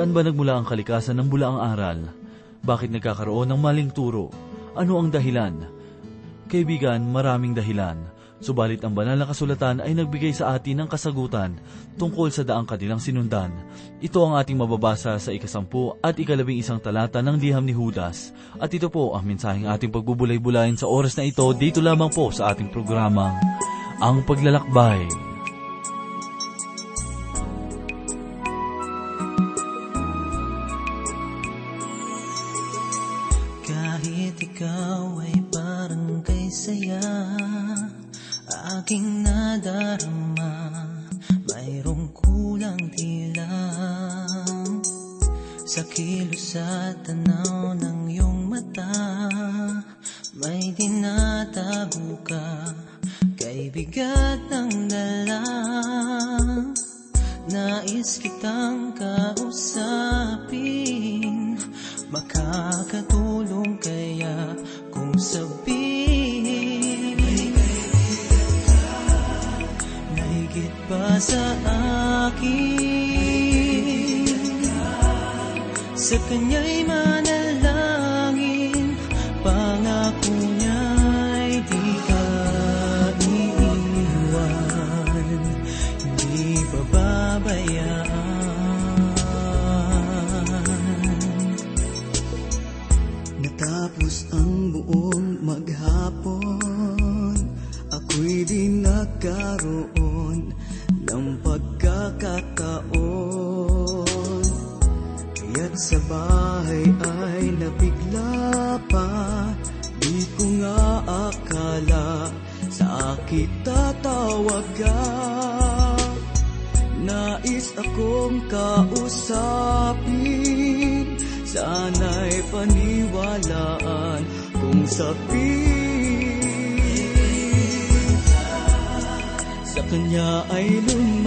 Saan ba nagmula ang kalikasan ng bulaang aral? Bakit nagkakaroon ng maling turo? Ano ang dahilan? Kaibigan, maraming dahilan. Subalit ang banal na kasulatan ay nagbigay sa atin ng kasagutan tungkol sa daang kanilang sinundan. Ito ang ating mababasa sa ikasampu at ikalabing isang talata ng liham ni Judas. At ito po ang mensaheng ating pagbubulay-bulayin sa oras na ito dito lamang po sa ating programang Ang Paglalakbay. Tanaw ng iyong mata. May dinatago ka Kay bigat ng dala. Nais kitang kausapin Makakatulong kaya kung sabihin. Na higit pa sa akin Sa kanya'y manalangin Pangako niya'y di ka iiwan Hindi bababayaan Natapos ang buong maghapon Ako'y di nagkaroon Kaya't sa bahay ay nabigla pa Di ko nga akala sa akin tatawag ka Nais akong kausapin Sana'y paniwalaan kung sabihin Sa kanya ay lumapit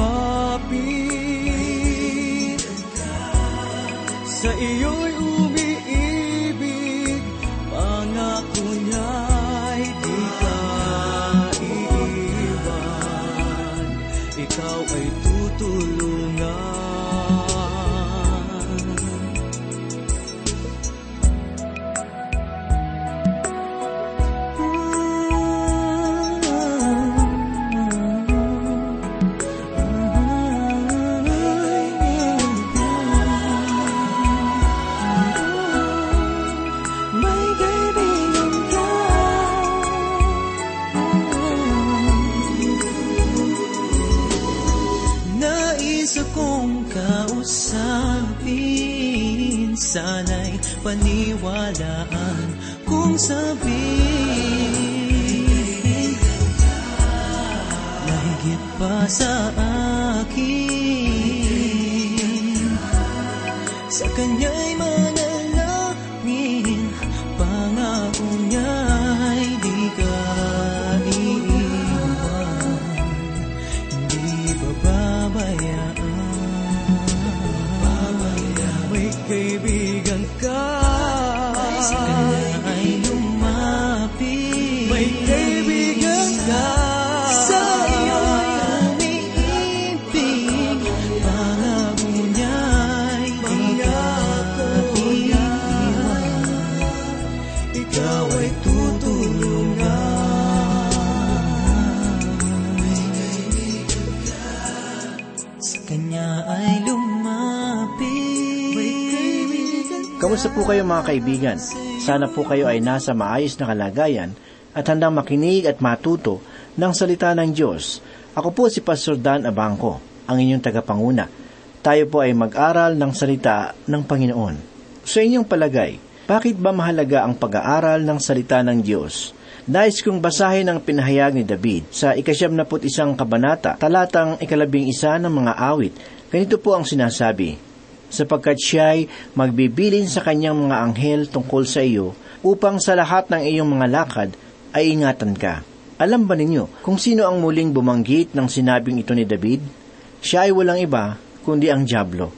Sa iyo'y umiibig Pangako niya'y di ka iiwan Ikaw ay tutulungan Sana'y po kayo mga kaibigan? Sana po kayo ay nasa maayos na kalagayan at handang makinig at matuto ng salita ng Diyos. Ako po si Pastor Dan Abangco, ang inyong tagapanguna. Tayo po ay mag-aral ng salita ng Panginoon. Sa inyong palagay, bakit ba mahalaga ang pag-aaral ng salita ng Diyos? Nais kong basahin ang pinahayag ni David sa ikasyam na isang kabanata, talatang ikalabing isa ng mga awit. Ganito po ang sinasabi, sapagkat siya'y magbibilin sa kanyang mga anghel tungkol sa iyo, upang sa lahat ng iyong mga lakad ay ingatan ka. Alam ba ninyo kung sino ang muling bumanggit ng sinabing ito ni David? Siya ay walang iba kundi ang Diablo.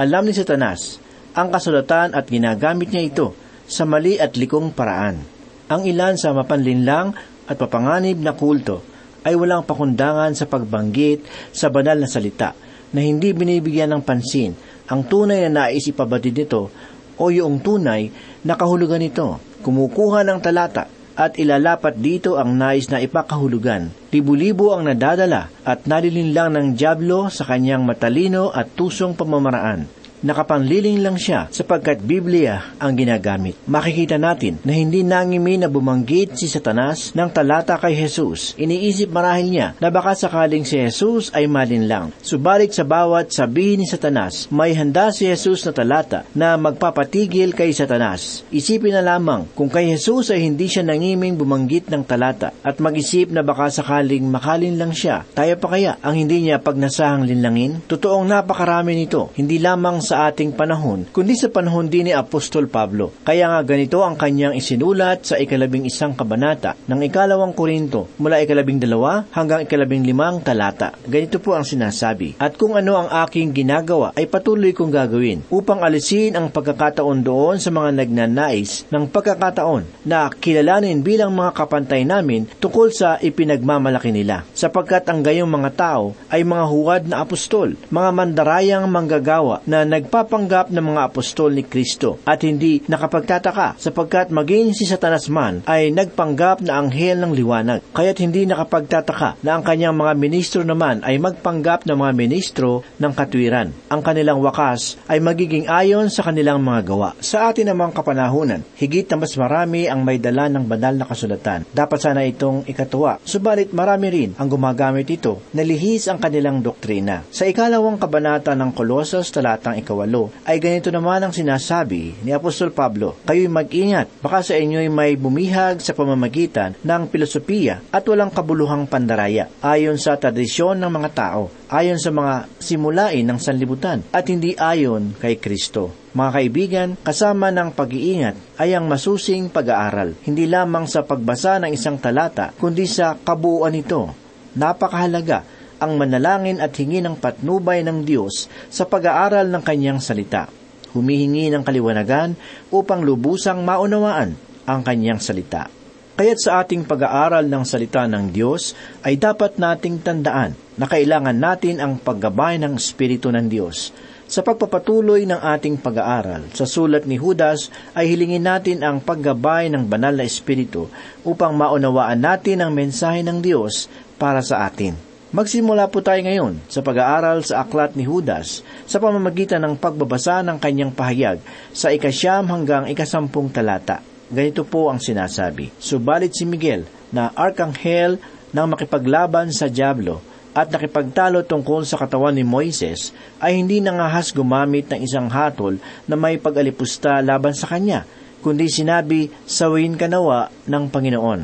Alam ni Satanas ang kasulatan at ginagamit niya ito sa mali at likong paraan. Ang ilan sa mapanlinlang at papanganib na kulto ay walang pakundangan sa pagbanggit sa banal na salita na hindi binibigyan ng pansin ang tunay na nais ipabatid nito o yung tunay na kahulugan nito. Kumukuha ng talata at ilalapat dito ang nais na ipakahulugan. Libu-libo ang nadadala at nalilinlang ng Diablo sa kanyang matalino at tusong pamamaraan nakapanliling lang siya sapagkat Biblia ang ginagamit. Makikita natin na hindi nangimi na bumanggit si Satanas ng talata kay Jesus. Iniisip marahil niya na baka sakaling si Jesus ay malinlang. Subalit sa bawat sabihin ni Satanas, may handa si Jesus na talata na magpapatigil kay Satanas. Isipin na lamang kung kay Jesus ay hindi siya nangiming bumanggit ng talata at mag-isip na baka sakaling makalin lang siya. Tayo pa kaya ang hindi niya pagnasahang linlangin? Totoong napakarami nito, hindi lamang sa sa ating panahon, kundi sa panahon din ni Apostol Pablo. Kaya nga ganito ang kanyang isinulat sa ikalabing isang kabanata ng ikalawang Korinto mula ikalabing dalawa hanggang ikalabing limang talata. Ganito po ang sinasabi, At kung ano ang aking ginagawa ay patuloy kong gagawin upang alisin ang pagkakataon doon sa mga nagnanais ng pagkakataon na kilalanin bilang mga kapantay namin tungkol sa ipinagmamalaki nila. Sapagkat ang gayong mga tao ay mga huwad na apostol, mga mandarayang manggagawa na nagpapanggap ng mga apostol ni Kristo at hindi nakapagtataka sapagkat maging si Satanas man ay nagpanggap na anghel ng liwanag. Kaya't hindi nakapagtataka na ang kanyang mga ministro naman ay magpanggap ng mga ministro ng katwiran. Ang kanilang wakas ay magiging ayon sa kanilang mga gawa. Sa atin namang kapanahunan, higit na mas marami ang may dala ng banal na kasulatan. Dapat sana itong ikatuwa. Subalit marami rin ang gumagamit ito na lihis ang kanilang doktrina. Sa ikalawang kabanata ng Kolosas talatang ikawalo, ay ganito naman ang sinasabi ni Apostol Pablo, Kayo'y mag-ingat, baka sa inyo'y may bumihag sa pamamagitan ng filosofiya at walang kabuluhang pandaraya, ayon sa tradisyon ng mga tao, ayon sa mga simulain ng sanlibutan, at hindi ayon kay Kristo. Mga kaibigan, kasama ng pag-iingat ay ang masusing pag-aaral, hindi lamang sa pagbasa ng isang talata, kundi sa kabuuan nito. Napakahalaga ang manalangin at hingi ng patnubay ng Diyos sa pag-aaral ng kanyang salita. Humihingi ng kaliwanagan upang lubusang maunawaan ang kanyang salita. Kaya't sa ating pag-aaral ng salita ng Diyos ay dapat nating tandaan na kailangan natin ang paggabay ng Espiritu ng Diyos. Sa pagpapatuloy ng ating pag-aaral sa sulat ni Judas ay hilingin natin ang paggabay ng banal na Espiritu upang maunawaan natin ang mensahe ng Diyos para sa atin. Magsimula po tayo ngayon sa pag-aaral sa aklat ni Judas sa pamamagitan ng pagbabasa ng kanyang pahayag sa ikasyam hanggang ikasampung talata. Ganito po ang sinasabi. Subalit si Miguel na arkanghel nang makipaglaban sa Diablo at nakipagtalo tungkol sa katawan ni Moises ay hindi nangahas gumamit ng isang hatol na may pag-alipusta laban sa kanya, kundi sinabi, sawin kanawa ng Panginoon.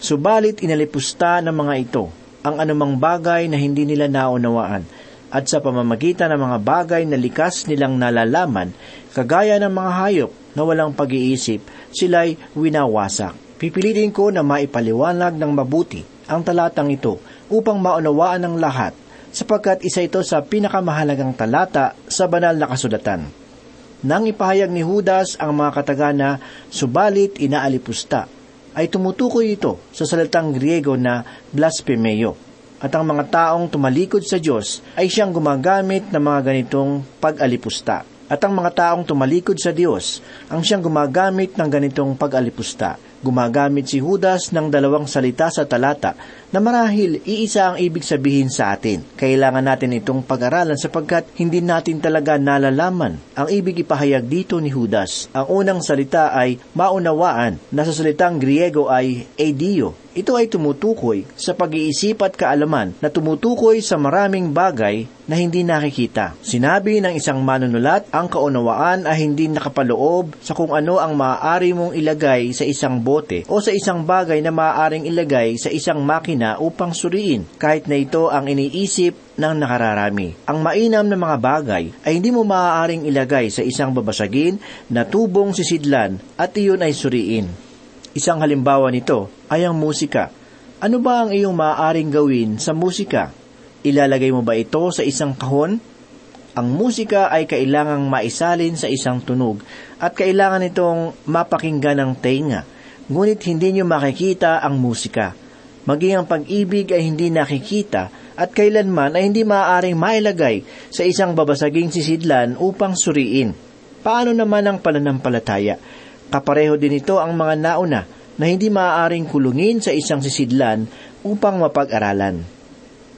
Subalit inalipusta ng mga ito ang anumang bagay na hindi nila naunawaan at sa pamamagitan ng mga bagay na likas nilang nalalaman, kagaya ng mga hayop na walang pag-iisip, sila'y winawasak. Pipilitin ko na maipaliwanag ng mabuti ang talatang ito upang maunawaan ng lahat, sapagkat isa ito sa pinakamahalagang talata sa banal na kasulatan. Nang ipahayag ni Judas ang mga katagana, subalit inaalipusta, ay tumutukoy ito sa salitang Griego na blasphemeo. At ang mga taong tumalikod sa Diyos ay siyang gumagamit ng mga ganitong pag-alipusta. At ang mga taong tumalikod sa Diyos ang siyang gumagamit ng ganitong pag-alipusta. Gumagamit si Judas ng dalawang salita sa talata na marahil iisa ang ibig sabihin sa atin. Kailangan natin itong pag-aralan sapagkat hindi natin talaga nalalaman ang ibig ipahayag dito ni Judas. Ang unang salita ay maunawaan na sa salitang Griego ay eidio ito ay tumutukoy sa pag-iisip at kaalaman na tumutukoy sa maraming bagay na hindi nakikita. Sinabi ng isang manunulat, ang kaunawaan ay hindi nakapaloob sa kung ano ang maaari mong ilagay sa isang bote o sa isang bagay na maaaring ilagay sa isang makina upang suriin, kahit na ito ang iniisip ng nakararami. Ang mainam na mga bagay ay hindi mo maaaring ilagay sa isang babasagin na tubong sisidlan at iyon ay suriin. Isang halimbawa nito ay ang musika. Ano ba ang iyong maaaring gawin sa musika? Ilalagay mo ba ito sa isang kahon? Ang musika ay kailangang maisalin sa isang tunog at kailangan itong mapakinggan ng tenga. Ngunit hindi niyo makikita ang musika. Maging ang pag-ibig ay hindi nakikita at kailanman ay hindi maaaring mailagay sa isang babasaging sisidlan upang suriin. Paano naman ang pananampalataya? Kapareho din ito ang mga nauna na hindi maaaring kulungin sa isang sisidlan upang mapag-aralan.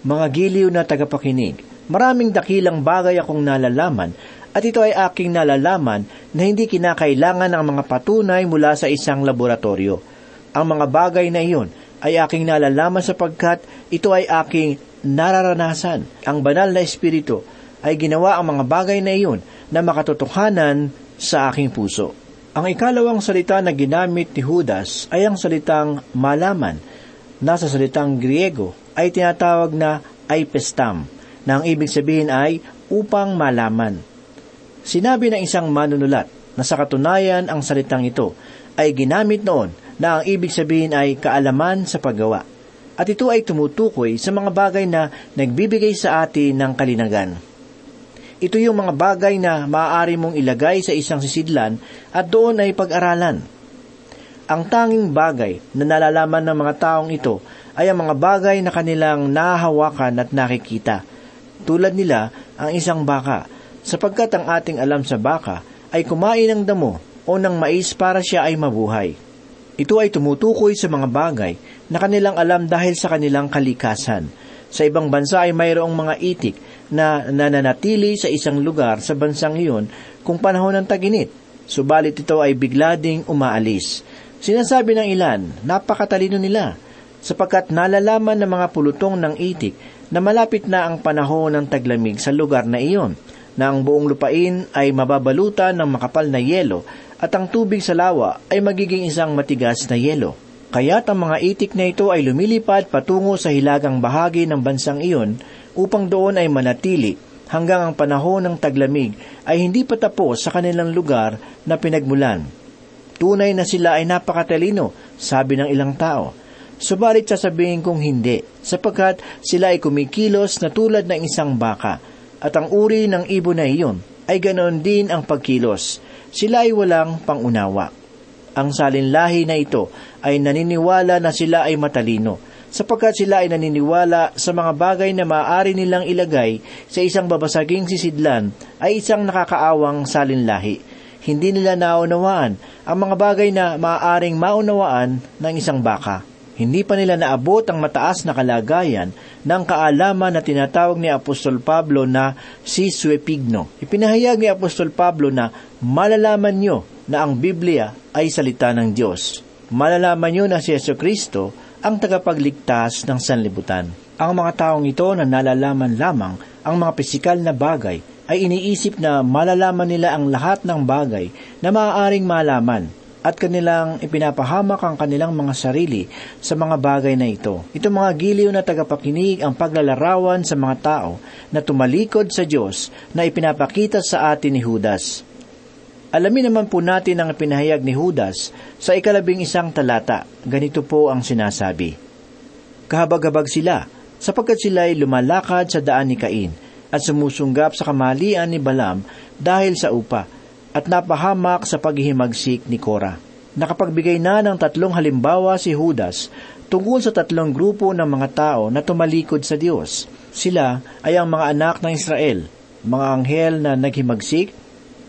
Mga giliw na tagapakinig, maraming dakilang bagay akong nalalaman at ito ay aking nalalaman na hindi kinakailangan ng mga patunay mula sa isang laboratorio. Ang mga bagay na iyon ay aking nalalaman sapagkat ito ay aking nararanasan. Ang banal na espiritu ay ginawa ang mga bagay na iyon na makatotohanan sa aking puso. Ang ikalawang salita na ginamit ni Judas ay ang salitang malaman. Nasa salitang Griego ay tinatawag na aipestam, na ang ibig sabihin ay upang malaman. Sinabi ng isang manunulat na sa katunayan ang salitang ito ay ginamit noon na ang ibig sabihin ay kaalaman sa paggawa. At ito ay tumutukoy sa mga bagay na nagbibigay sa atin ng kalinagan. Ito yung mga bagay na maaari mong ilagay sa isang sisidlan at doon ay pag-aralan. Ang tanging bagay na nalalaman ng mga taong ito ay ang mga bagay na kanilang nahahawakan at nakikita. Tulad nila ang isang baka, sapagkat ang ating alam sa baka ay kumain ng damo o ng mais para siya ay mabuhay. Ito ay tumutukoy sa mga bagay na kanilang alam dahil sa kanilang kalikasan. Sa ibang bansa ay mayroong mga itik na nananatili sa isang lugar sa bansang iyon kung panahon ng taginit, subalit ito ay bigla ding umaalis. Sinasabi ng ilan, napakatalino nila, sapagkat nalalaman ng mga pulutong ng itik na malapit na ang panahon ng taglamig sa lugar na iyon, na ang buong lupain ay mababalutan ng makapal na yelo at ang tubig sa lawa ay magiging isang matigas na yelo. Kaya't ang mga itik na ito ay lumilipad patungo sa hilagang bahagi ng bansang iyon upang doon ay manatili hanggang ang panahon ng taglamig ay hindi pa tapos sa kanilang lugar na pinagmulan. Tunay na sila ay napakatalino, sabi ng ilang tao. Subalit sasabihin kong hindi, sapagkat sila ay kumikilos na tulad ng isang baka, at ang uri ng ibon na iyon ay ganoon din ang pagkilos. Sila ay walang pangunawa. Ang salinlahi na ito ay naniniwala na sila ay matalino, sapagkat sila ay naniniwala sa mga bagay na maaari nilang ilagay sa isang babasaging sisidlan ay isang nakakaawang salinlahi. Hindi nila naunawaan ang mga bagay na maaaring maunawaan ng isang baka. Hindi pa nila naabot ang mataas na kalagayan ng kaalaman na tinatawag ni Apostol Pablo na si Suepigno. Ipinahayag ni Apostol Pablo na malalaman nyo na ang Biblia ay salita ng Diyos. Malalaman nyo na si Yeso Kristo ang tagapagligtas ng sanlibutan. Ang mga taong ito na nalalaman lamang ang mga pisikal na bagay ay iniisip na malalaman nila ang lahat ng bagay na maaaring malaman at kanilang ipinapahamak ang kanilang mga sarili sa mga bagay na ito. Ito mga giliw na tagapakinig ang paglalarawan sa mga tao na tumalikod sa Diyos na ipinapakita sa atin ni Judas. Alamin naman po natin ang pinahayag ni Judas sa ikalabing isang talata. Ganito po ang sinasabi. Kahabag-habag sila, sapagkat sila ay lumalakad sa daan ni Cain at sumusunggap sa kamalian ni Balaam dahil sa upa at napahamak sa paghihimagsik ni Cora. Nakapagbigay na ng tatlong halimbawa si Judas tungkol sa tatlong grupo ng mga tao na tumalikod sa Diyos. Sila ay ang mga anak ng Israel, mga anghel na naghimagsik,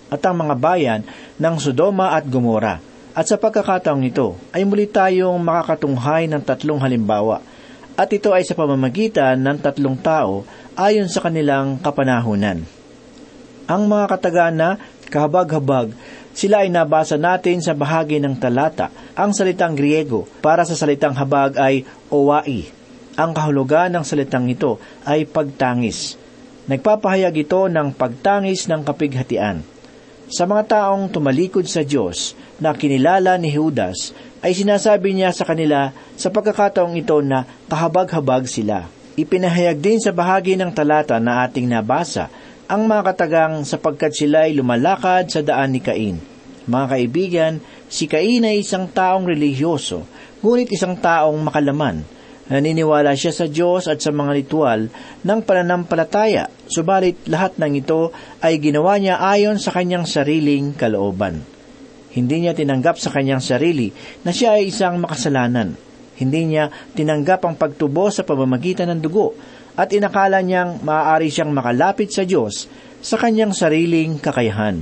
at ang mga bayan ng Sodoma at Gomora. At sa pagkakataong ito ay muli tayong makakatunghay ng tatlong halimbawa at ito ay sa pamamagitan ng tatlong tao ayon sa kanilang kapanahunan. Ang mga katagana, kahabag-habag, sila ay nabasa natin sa bahagi ng talata. Ang salitang Griego para sa salitang habag ay owai. Ang kahulugan ng salitang ito ay pagtangis. Nagpapahayag ito ng pagtangis ng kapighatian. Sa mga taong tumalikod sa Diyos na kinilala ni Judas, ay sinasabi niya sa kanila sa pagkakataong ito na kahabag-habag sila. Ipinahayag din sa bahagi ng talata na ating nabasa ang mga katagang sapagkat sila ay lumalakad sa daan ni Cain. Mga kaibigan, si Cain ay isang taong relihiyoso, ngunit isang taong makalaman Naniniwala siya sa Diyos at sa mga ritual ng pananampalataya, subalit lahat ng ito ay ginawa niya ayon sa kanyang sariling kalooban. Hindi niya tinanggap sa kanyang sarili na siya ay isang makasalanan. Hindi niya tinanggap ang pagtubo sa pamamagitan ng dugo at inakala niyang maaari siyang makalapit sa Diyos sa kanyang sariling kakayahan.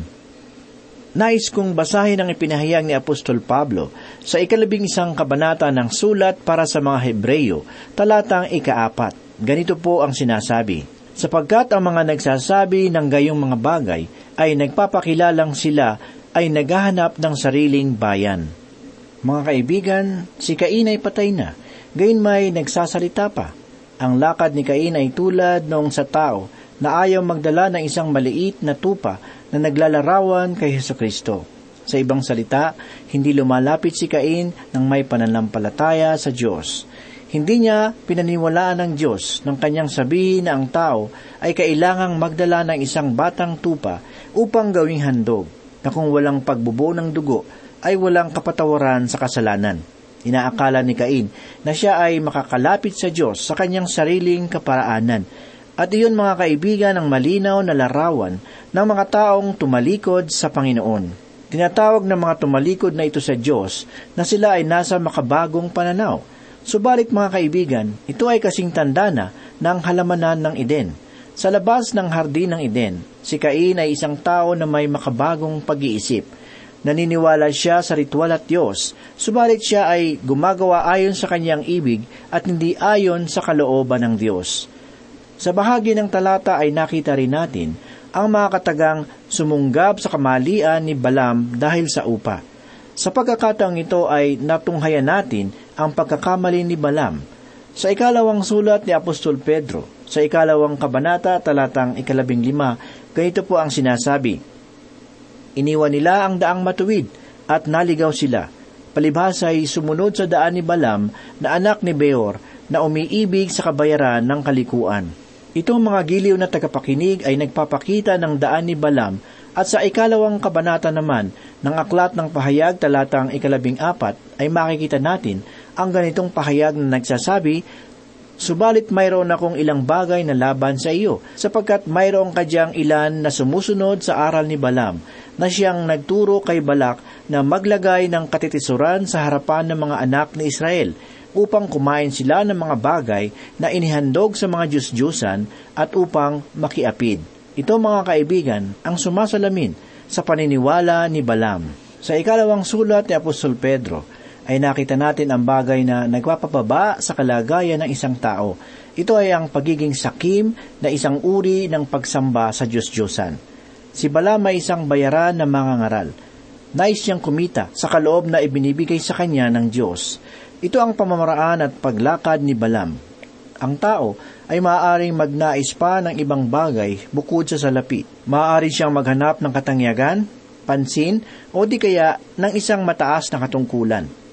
Nais kong basahin ang ipinahayag ni Apostol Pablo sa ikalabing isang kabanata ng sulat para sa mga Hebreyo, talatang ikaapat. Ganito po ang sinasabi, sapagkat ang mga nagsasabi ng gayong mga bagay ay nagpapakilalang sila ay naghahanap ng sariling bayan. Mga kaibigan, si Cain ay patay na, gayon may nagsasalita pa. Ang lakad ni Cain ay tulad noong sa tao na ayaw magdala ng isang maliit na tupa na naglalarawan kay Heso Kristo. Sa ibang salita, hindi lumalapit si Cain ng may pananampalataya sa Diyos. Hindi niya pinaniwalaan ng Diyos nang kanyang sabihin na ang tao ay kailangang magdala ng isang batang tupa upang gawing handog, na kung walang pagbubo ng dugo ay walang kapatawaran sa kasalanan. Inaakala ni Cain na siya ay makakalapit sa Diyos sa kanyang sariling kaparaanan at iyon mga kaibigan ang malinaw na larawan ng mga taong tumalikod sa Panginoon. Tinatawag ng mga tumalikod na ito sa Diyos na sila ay nasa makabagong pananaw. Subalit mga kaibigan, ito ay kasing tanda na ng halamanan ng Eden. Sa labas ng hardin ng Eden, si Cain ay isang tao na may makabagong pag-iisip. Naniniwala siya sa ritual at Diyos, subalit siya ay gumagawa ayon sa kanyang ibig at hindi ayon sa kalooban ng Diyos. Sa bahagi ng talata ay nakita rin natin ang mga katagang sumunggab sa kamalian ni Balam dahil sa upa. Sa pagkakataong ito ay natunghayan natin ang pagkakamali ni Balam. Sa ikalawang sulat ni Apostol Pedro, sa ikalawang kabanata talatang ikalabing lima, ganito po ang sinasabi, Iniwan nila ang daang matuwid at naligaw sila. Palibhasa ay sumunod sa daan ni Balam na anak ni Beor na umiibig sa kabayaran ng kalikuan. Itong mga giliw na tagapakinig ay nagpapakita ng daan ni Balam at sa ikalawang kabanata naman ng aklat ng pahayag talatang ikalabing apat ay makikita natin ang ganitong pahayag na nagsasabi, Subalit mayroon akong ilang bagay na laban sa iyo, sapagkat mayroong kadyang ilan na sumusunod sa aral ni Balam, na siyang nagturo kay Balak na maglagay ng katitisuran sa harapan ng mga anak ni Israel, upang kumain sila ng mga bagay na inihandog sa mga Diyos-Diyosan at upang makiapid. Ito mga kaibigan ang sumasalamin sa paniniwala ni Balam. Sa ikalawang sulat ni Apostol Pedro ay nakita natin ang bagay na nagpapababa sa kalagayan ng isang tao. Ito ay ang pagiging sakim na isang uri ng pagsamba sa Diyos-Diyosan. Si Balam ay isang bayaran ng mga ngaral. Nais siyang kumita sa kaloob na ibinibigay sa kanya ng Diyos. Ito ang pamamaraan at paglakad ni Balam. Ang tao ay maaaring magnais pa ng ibang bagay bukod sa salapi. Maaari siyang maghanap ng katangyagan, pansin, o di kaya ng isang mataas na katungkulan.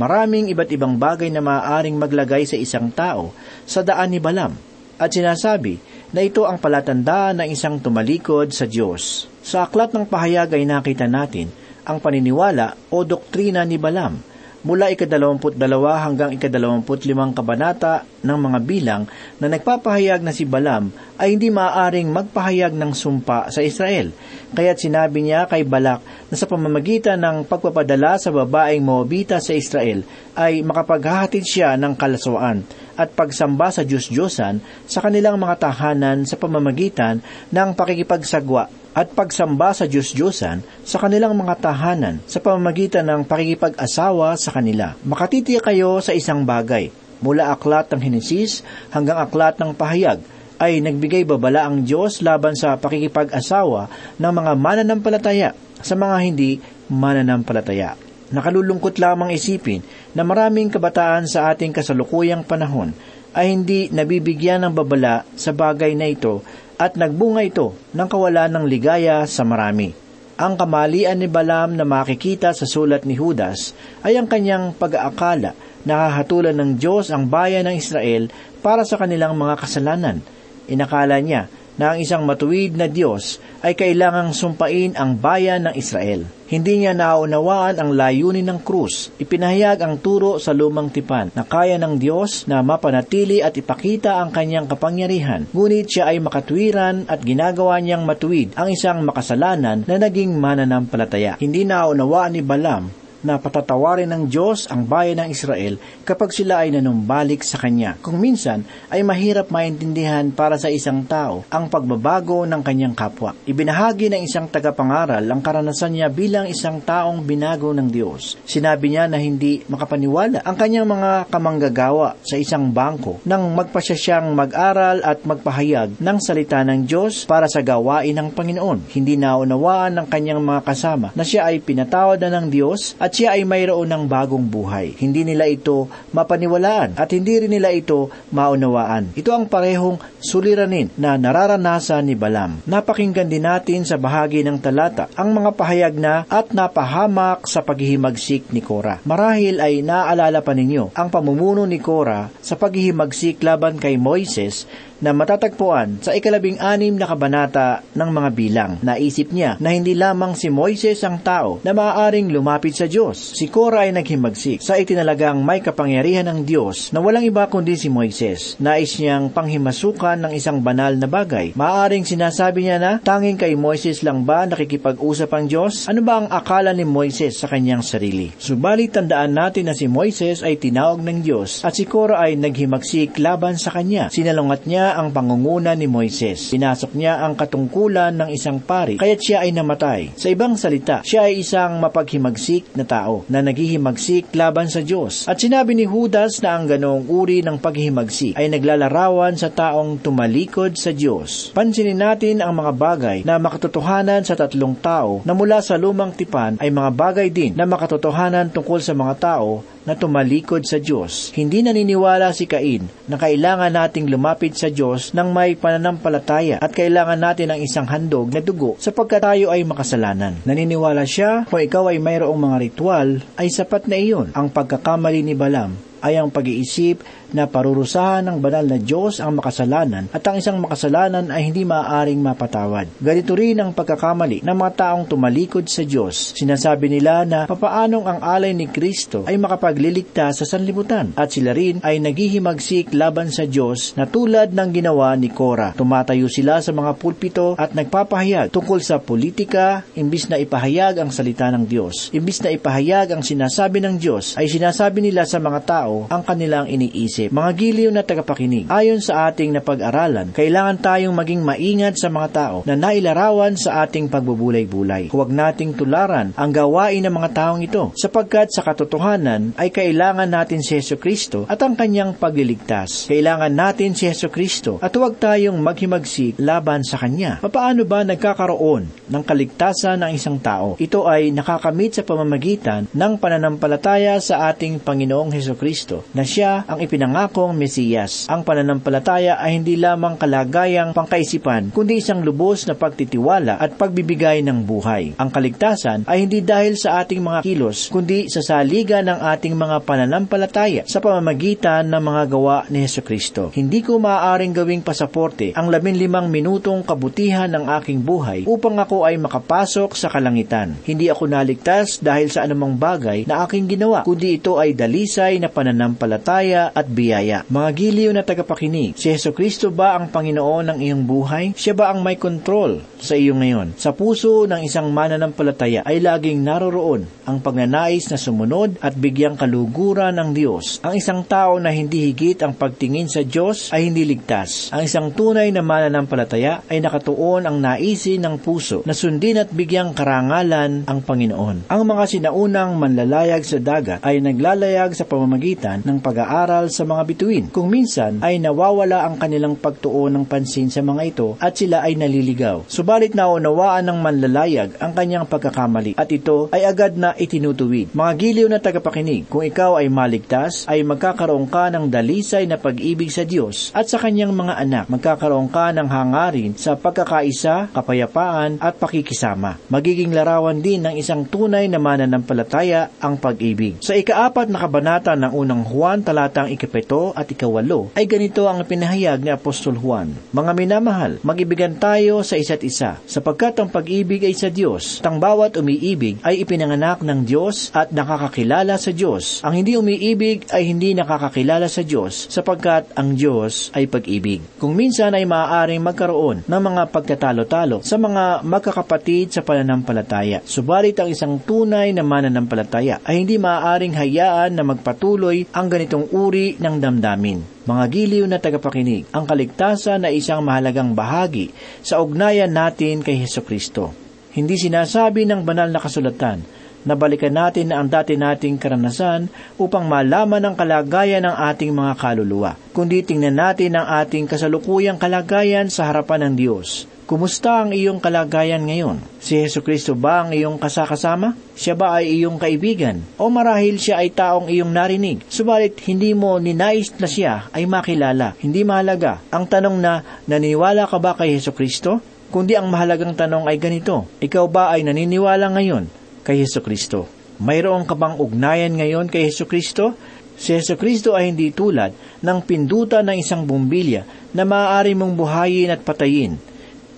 Maraming iba't ibang bagay na maaaring maglagay sa isang tao sa daan ni Balam at sinasabi na ito ang palatandaan ng isang tumalikod sa Diyos. Sa aklat ng pahayag ay nakita natin ang paniniwala o doktrina ni Balam mula ikadalawamput dalawa hanggang ikadalawamput limang kabanata ng mga bilang na nagpapahayag na si Balam ay hindi maaaring magpahayag ng sumpa sa Israel. Kaya't sinabi niya kay Balak na sa pamamagitan ng pagpapadala sa babaeng Moabita sa Israel ay makapaghahatid siya ng kalaswaan at pagsamba sa Diyos-Diyosan sa kanilang mga tahanan sa pamamagitan ng pakikipagsagwa at pagsamba sa Diyos-Diyosan sa kanilang mga tahanan sa pamamagitan ng pakikipag-asawa sa kanila. Makatitiya kayo sa isang bagay. Mula aklat ng Henesis hanggang aklat ng pahayag ay nagbigay babala ang Diyos laban sa pakikipag-asawa ng mga mananampalataya sa mga hindi mananampalataya. Nakalulungkot lamang isipin na maraming kabataan sa ating kasalukuyang panahon ay hindi nabibigyan ng babala sa bagay na ito at nagbunga ito ng kawalan ng ligaya sa marami. Ang kamalian ni Balaam na makikita sa sulat ni Judas ay ang kanyang pag-aakala na hahatulan ng Diyos ang bayan ng Israel para sa kanilang mga kasalanan. Inakala niya na ang isang matuwid na Diyos ay kailangang sumpain ang bayan ng Israel. Hindi niya naunawaan ang layunin ng krus. Ipinahayag ang turo sa lumang tipan na kaya ng Diyos na mapanatili at ipakita ang kanyang kapangyarihan. Ngunit siya ay makatwiran at ginagawa niyang matuwid ang isang makasalanan na naging mananampalataya. Hindi naunawaan ni Balaam na patatawarin ng Diyos ang bayan ng Israel kapag sila ay nanumbalik sa Kanya. Kung minsan ay mahirap maintindihan para sa isang tao ang pagbabago ng kanyang kapwa. Ibinahagi ng isang tagapangaral ang karanasan niya bilang isang taong binago ng Diyos. Sinabi niya na hindi makapaniwala ang kanyang mga kamanggagawa sa isang bangko nang magpasya siyang mag-aral at magpahayag ng salita ng Diyos para sa gawain ng Panginoon. Hindi naunawaan ng kanyang mga kasama na siya ay pinatawad na ng Diyos at siya ay mayroon ng bagong buhay. Hindi nila ito mapaniwalaan at hindi rin nila ito maunawaan. Ito ang parehong suliranin na nararanasan ni Balam. Napakinggan din natin sa bahagi ng talata ang mga pahayag na at napahamak sa paghihimagsik ni Kora. Marahil ay naaalala pa ninyo ang pamumuno ni Kora sa paghihimagsik laban kay Moises na matatagpuan sa ikalabing anim na kabanata ng mga bilang. Naisip niya na hindi lamang si Moises ang tao na maaaring lumapit sa Diyos. Si Cora ay naghimagsik sa itinalagang may kapangyarihan ng Diyos na walang iba kundi si Moises. Nais niyang panghimasukan ng isang banal na bagay. Maaaring sinasabi niya na tanging kay Moises lang ba nakikipag-usap ang Diyos? Ano ba ang akala ni Moises sa kanyang sarili? Subalit tandaan natin na si Moises ay tinawag ng Diyos at si Cora ay naghimagsik laban sa kanya. Sinalungat niya ang pangunguna ni Moises. Pinasok niya ang katungkulan ng isang pari, kaya't siya ay namatay. Sa ibang salita, siya ay isang mapaghimagsik na tao na naghihimagsik laban sa Diyos. At sinabi ni Judas na ang ganong uri ng paghihimagsik ay naglalarawan sa taong tumalikod sa Diyos. Pansinin natin ang mga bagay na makatotohanan sa tatlong tao na mula sa lumang tipan ay mga bagay din na makatotohanan tungkol sa mga tao na tumalikod sa Diyos. Hindi naniniwala si Cain na kailangan nating lumapit sa Diyos ng may pananampalataya at kailangan natin ng isang handog na dugo sapagkat tayo ay makasalanan. Naniniwala siya kung ikaw ay mayroong mga ritual ay sapat na iyon. Ang pagkakamali ni Balam ay ang pag-iisip na parurusahan ng banal na Diyos ang makasalanan at ang isang makasalanan ay hindi maaaring mapatawad. Ganito rin ang pagkakamali ng mga taong tumalikod sa Diyos. Sinasabi nila na papaanong ang alay ni Kristo ay makapagliligtas sa sanlibutan at sila rin ay naghihimagsik laban sa Diyos na tulad ng ginawa ni Cora. Tumatayo sila sa mga pulpito at nagpapahayag tungkol sa politika imbis na ipahayag ang salita ng Diyos. Imbis na ipahayag ang sinasabi ng Diyos ay sinasabi nila sa mga tao ang kanilang iniisip isip. Mga giliw na tagapakinig, ayon sa ating napag-aralan, kailangan tayong maging maingat sa mga tao na nailarawan sa ating pagbubulay-bulay. Huwag nating tularan ang gawain ng mga taong ito, sapagkat sa katotohanan ay kailangan natin si Yeso Kristo at ang kanyang pagliligtas. Kailangan natin si Yeso Kristo at huwag tayong maghimagsik laban sa Kanya. Paano ba nagkakaroon ng kaligtasan ng isang tao? Ito ay nakakamit sa pamamagitan ng pananampalataya sa ating Panginoong Heso Kristo na siya ang ipinang pinangakong Mesiyas. Ang pananampalataya ay hindi lamang kalagayang pangkaisipan, kundi isang lubos na pagtitiwala at pagbibigay ng buhay. Ang kaligtasan ay hindi dahil sa ating mga kilos, kundi sa saliga ng ating mga pananampalataya sa pamamagitan ng mga gawa ni Heso Kristo. Hindi ko maaaring gawing pasaporte ang labinlimang minutong kabutihan ng aking buhay upang ako ay makapasok sa kalangitan. Hindi ako naligtas dahil sa anumang bagay na aking ginawa, kundi ito ay dalisay na pananampalataya at biyaya. Mga giliw na tagapakinig, si Yeso Kristo ba ang Panginoon ng iyong buhay? Siya ba ang may kontrol sa iyo ngayon? Sa puso ng isang mananampalataya ay laging naroroon ang pagnanais na sumunod at bigyang kaluguran ng Diyos. Ang isang tao na hindi higit ang pagtingin sa Diyos ay hindi ligtas. Ang isang tunay na mananampalataya ay nakatuon ang naisin ng puso na sundin at bigyang karangalan ang Panginoon. Ang mga sinaunang manlalayag sa dagat ay naglalayag sa pamamagitan ng pag-aaral sa mga bituin. Kung minsan ay nawawala ang kanilang pagtuon ng pansin sa mga ito at sila ay naliligaw. Subalit naunawaan ng manlalayag ang kanyang pagkakamali at ito ay agad na itinutuwid. Mga giliw na tagapakinig, kung ikaw ay maligtas, ay magkakaroon ka ng dalisay na pag-ibig sa Diyos at sa kanyang mga anak. Magkakaroon ka ng hangarin sa pagkakaisa, kapayapaan at pakikisama. Magiging larawan din ng isang tunay na mananampalataya ang pag-ibig. Sa ikaapat na kabanata ng unang Juan talatang ikapay ikapito at ikawalo ay ganito ang pinahayag ni Apostol Juan. Mga minamahal, magibigan tayo sa isa't isa, sapagkat ang pag-ibig ay sa Diyos. Tang bawat umiibig ay ipinanganak ng Diyos at nakakakilala sa Diyos. Ang hindi umiibig ay hindi nakakakilala sa Diyos, sapagkat ang Diyos ay pag-ibig. Kung minsan ay maaaring magkaroon ng mga pagkatalo-talo sa mga magkakapatid sa pananampalataya. Subalit ang isang tunay na mananampalataya ay hindi maaaring hayaan na magpatuloy ang ganitong uri ng damdamin. Mga giliw na tagapakinig, ang kaligtasan na isang mahalagang bahagi sa ugnayan natin kay Heso Kristo. Hindi sinasabi ng banal na kasulatan na balikan natin ang dati nating karanasan upang malaman ang kalagayan ng ating mga kaluluwa, kundi tingnan natin ang ating kasalukuyang kalagayan sa harapan ng Diyos. Kumusta ang iyong kalagayan ngayon? Si Yesu Kristo ba ang iyong kasakasama? Siya ba ay iyong kaibigan? O marahil siya ay taong iyong narinig? Subalit hindi mo ninais na siya ay makilala. Hindi mahalaga. Ang tanong na, naniniwala ka ba kay Yesu Kristo? Kundi ang mahalagang tanong ay ganito, ikaw ba ay naniniwala ngayon kay Yesu Kristo? Mayroon ka bang ugnayan ngayon kay Yesu Kristo? Si Yesu Kristo ay hindi tulad ng pindutan ng isang bumbilya na maaari mong buhayin at patayin.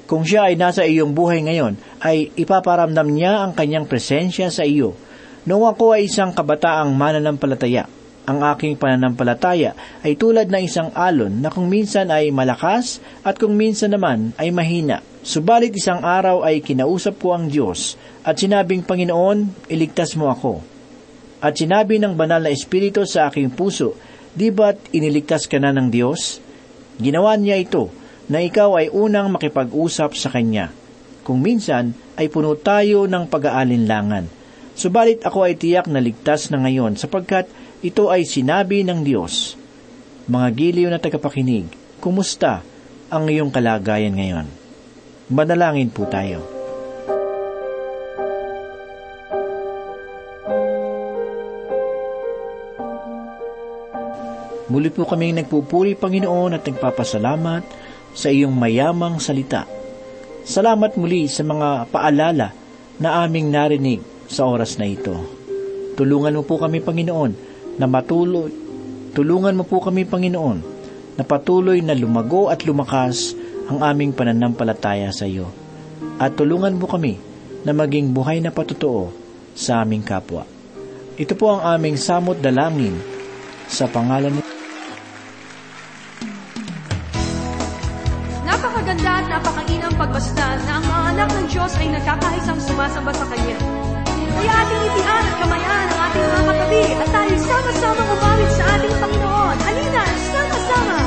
Kung siya ay nasa iyong buhay ngayon, ay ipaparamdam niya ang kanyang presensya sa iyo. Noong ako ay isang kabataang mananampalataya, ang aking pananampalataya ay tulad ng isang alon na kung minsan ay malakas at kung minsan naman ay mahina. Subalit isang araw ay kinausap ko ang Diyos at sinabing, Panginoon, iligtas mo ako. At sinabi ng banal na Espiritu sa aking puso, di ba't iniligtas ka na ng Diyos? Ginawa niya ito na ikaw ay unang makipag-usap sa Kanya. Kung minsan ay puno tayo ng pag-aalinlangan. Subalit ako ay tiyak na ligtas na ngayon sapagkat ito ay sinabi ng Diyos. Mga giliw na tagapakinig, kumusta ang iyong kalagayan ngayon? Manalangin po tayo. Muli po kaming nagpupuri, Panginoon, at nagpapasalamat sa iyong mayamang salita. Salamat muli sa mga paalala na aming narinig sa oras na ito. Tulungan mo po kami, Panginoon, na matuloy, tulungan mo po kami, Panginoon, na patuloy na lumago at lumakas ang aming pananampalataya sa iyo. At tulungan mo kami na maging buhay na patotoo sa aming kapwa. Ito po ang aming samot dalangin sa pangalan ni Napakaganda at napakainang pagbasta na ang mga anak ng Diyos ay nagkakaisang sumasamba sa Kanya. Kaya ating itian at kamayan ang ating mga katabi at tayo sama-sama umawit sa ating Panginoon. Halina, sama-sama!